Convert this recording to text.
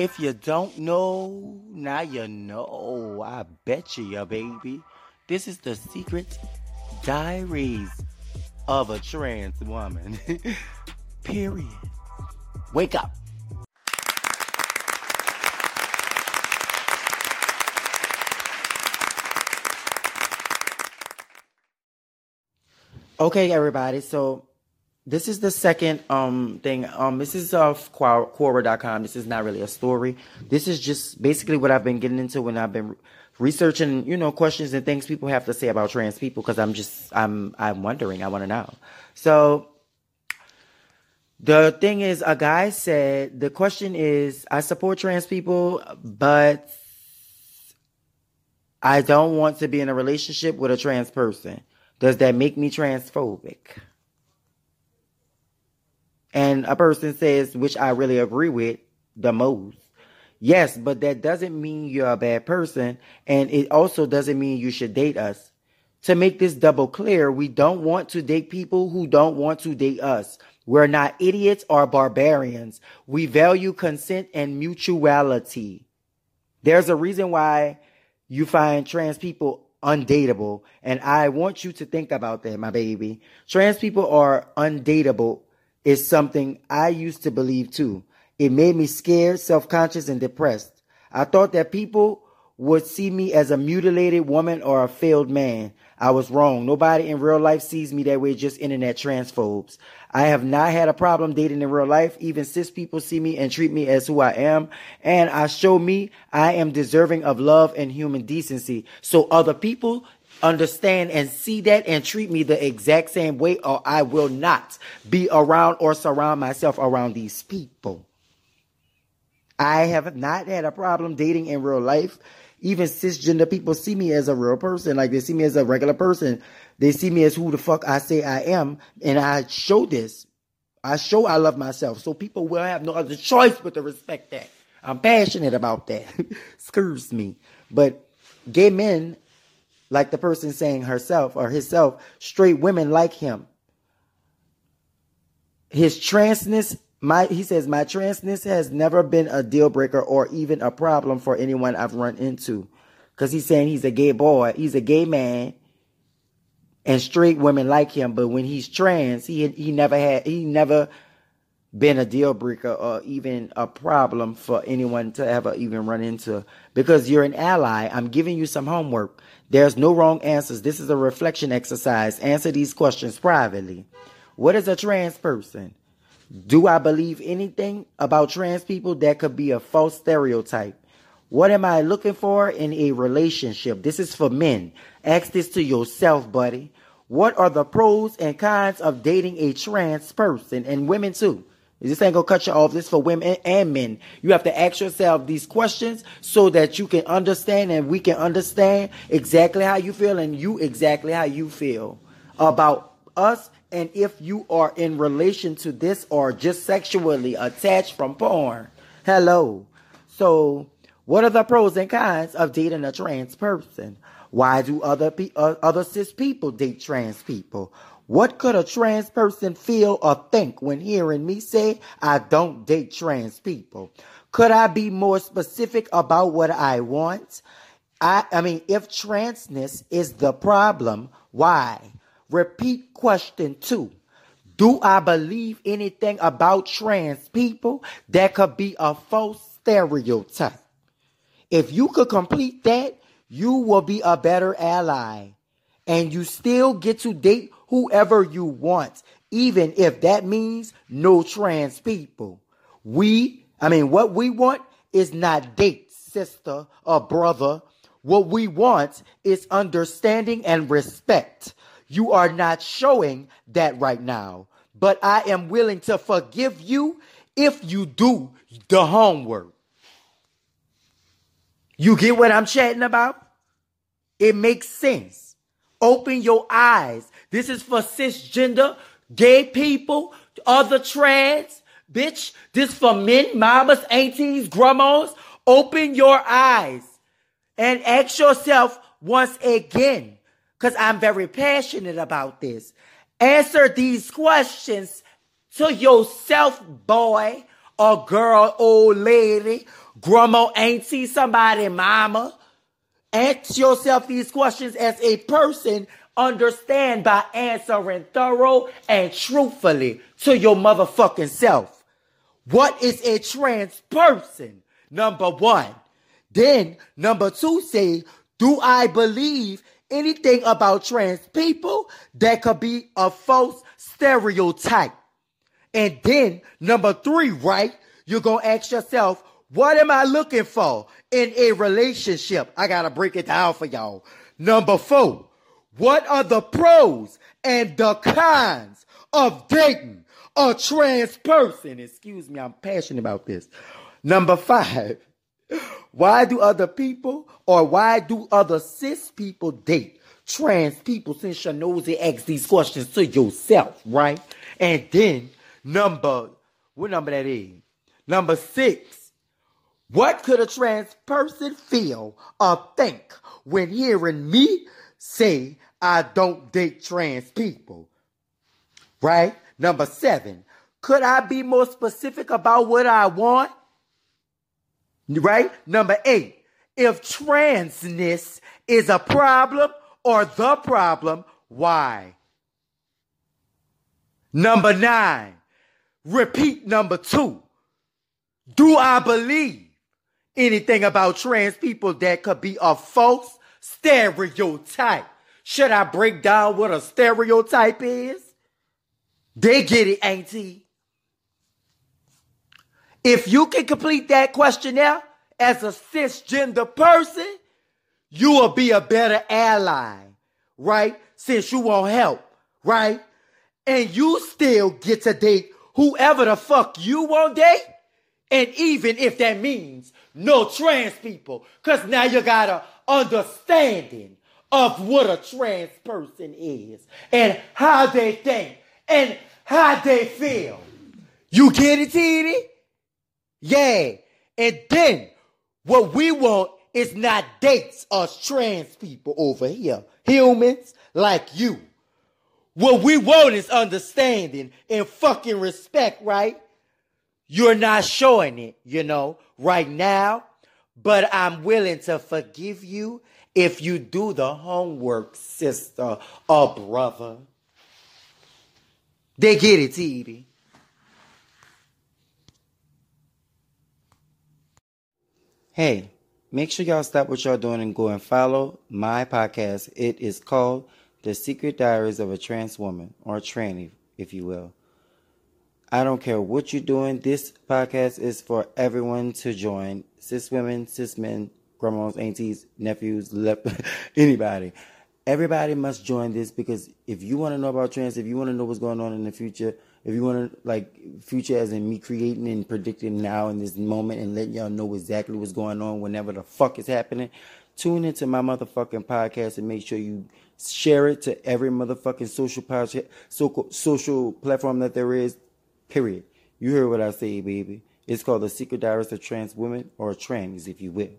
If you don't know, now you know. I bet you, ya baby. This is the secret diaries of a trans woman. Period. Wake up. Okay, everybody. So this is the second um thing. Um, this is off Quora.com. This is not really a story. This is just basically what I've been getting into when I've been researching, you know, questions and things people have to say about trans people because I'm just I'm I'm wondering. I want to know. So the thing is, a guy said the question is, I support trans people, but I don't want to be in a relationship with a trans person. Does that make me transphobic? And a person says, which I really agree with the most. Yes, but that doesn't mean you're a bad person. And it also doesn't mean you should date us. To make this double clear, we don't want to date people who don't want to date us. We're not idiots or barbarians. We value consent and mutuality. There's a reason why you find trans people undateable. And I want you to think about that, my baby. Trans people are undateable is something I used to believe too. It made me scared, self-conscious, and depressed. I thought that people would see me as a mutilated woman or a failed man. I was wrong. Nobody in real life sees me that way, just internet transphobes. I have not had a problem dating in real life. Even cis people see me and treat me as who I am. And I show me I am deserving of love and human decency. So other people understand and see that and treat me the exact same way or I will not be around or surround myself around these people. I have not had a problem dating in real life. Even cisgender people see me as a real person. Like they see me as a regular person. They see me as who the fuck I say I am. And I show this. I show I love myself. So people will have no other choice but to respect that. I'm passionate about that. Excuse me. But gay men, like the person saying herself or himself, straight women like him. His transness my he says my transness has never been a deal breaker or even a problem for anyone I've run into. Cause he's saying he's a gay boy, he's a gay man, and straight women like him. But when he's trans, he he never had he never been a deal breaker or even a problem for anyone to ever even run into because you're an ally. I'm giving you some homework. There's no wrong answers. This is a reflection exercise. Answer these questions privately. What is a trans person? Do I believe anything about trans people that could be a false stereotype? What am I looking for in a relationship? This is for men. Ask this to yourself, buddy. What are the pros and cons of dating a trans person and women too? This ain't gonna cut you off. This for women and men. You have to ask yourself these questions so that you can understand and we can understand exactly how you feel and you exactly how you feel about us and if you are in relation to this or just sexually attached from porn. Hello. So, what are the pros and cons of dating a trans person? Why do other pe- uh, other cis people date trans people? What could a trans person feel or think when hearing me say I don't date trans people? Could I be more specific about what I want? I, I mean, if transness is the problem, why? Repeat question two. Do I believe anything about trans people that could be a false stereotype? If you could complete that, you will be a better ally. And you still get to date whoever you want, even if that means no trans people. We, I mean, what we want is not date, sister or brother. What we want is understanding and respect. You are not showing that right now. But I am willing to forgive you if you do the homework. You get what I'm chatting about? It makes sense. Open your eyes. This is for cisgender, gay people, other trans, bitch. This for men, mamas, aunties, grandmas. Open your eyes and ask yourself once again because I'm very passionate about this. Answer these questions to yourself, boy or girl, old lady, grandma, auntie, somebody, mama. Ask yourself these questions as a person. Understand by answering thorough and truthfully to your motherfucking self. What is a trans person? Number one. Then number two say, do I believe anything about trans people that could be a false stereotype? And then number three, right? You're going to ask yourself, what am I looking for in a relationship? I got to break it down for y'all. Number four, what are the pros and the cons of dating a trans person? Excuse me, I'm passionate about this. Number five, why do other people or why do other cis people date trans people? Since you're nosy, ask these questions to yourself, right? And then number, what number that is? Number six, what could a trans person feel or think when hearing me say I don't date trans people? Right? Number seven, could I be more specific about what I want? Right? Number eight, if transness is a problem or the problem, why? Number nine, repeat number two. Do I believe anything about trans people that could be a false stereotype. Should I break down what a stereotype is? They get it, auntie. If you can complete that questionnaire as a cisgender person, you will be a better ally, right? Since you won't help, right? And you still get to date whoever the fuck you want date. And even if that means no trans people. Because now you got a understanding of what a trans person is and how they think and how they feel. You get it, Titi? Yeah. And then what we want is not dates us trans people over here, humans like you. What we want is understanding and fucking respect, right? You're not showing it, you know, right now, but I'm willing to forgive you if you do the homework, sister or brother. They get it, T.D. Hey, make sure y'all stop what y'all doing and go and follow my podcast. It is called The Secret Diaries of a Trans Woman, or tranny, if you will. I don't care what you're doing. This podcast is for everyone to join. Cis women, cis men, grandmas, aunties, nephews, anybody. Everybody must join this because if you want to know about trans, if you want to know what's going on in the future, if you want to like future as in me creating and predicting now in this moment and letting y'all know exactly what's going on whenever the fuck is happening, tune into my motherfucking podcast and make sure you share it to every motherfucking social social platform that there is Period. You heard what I say, baby. It's called The Secret Diaries of Trans Women or Trans, if you will.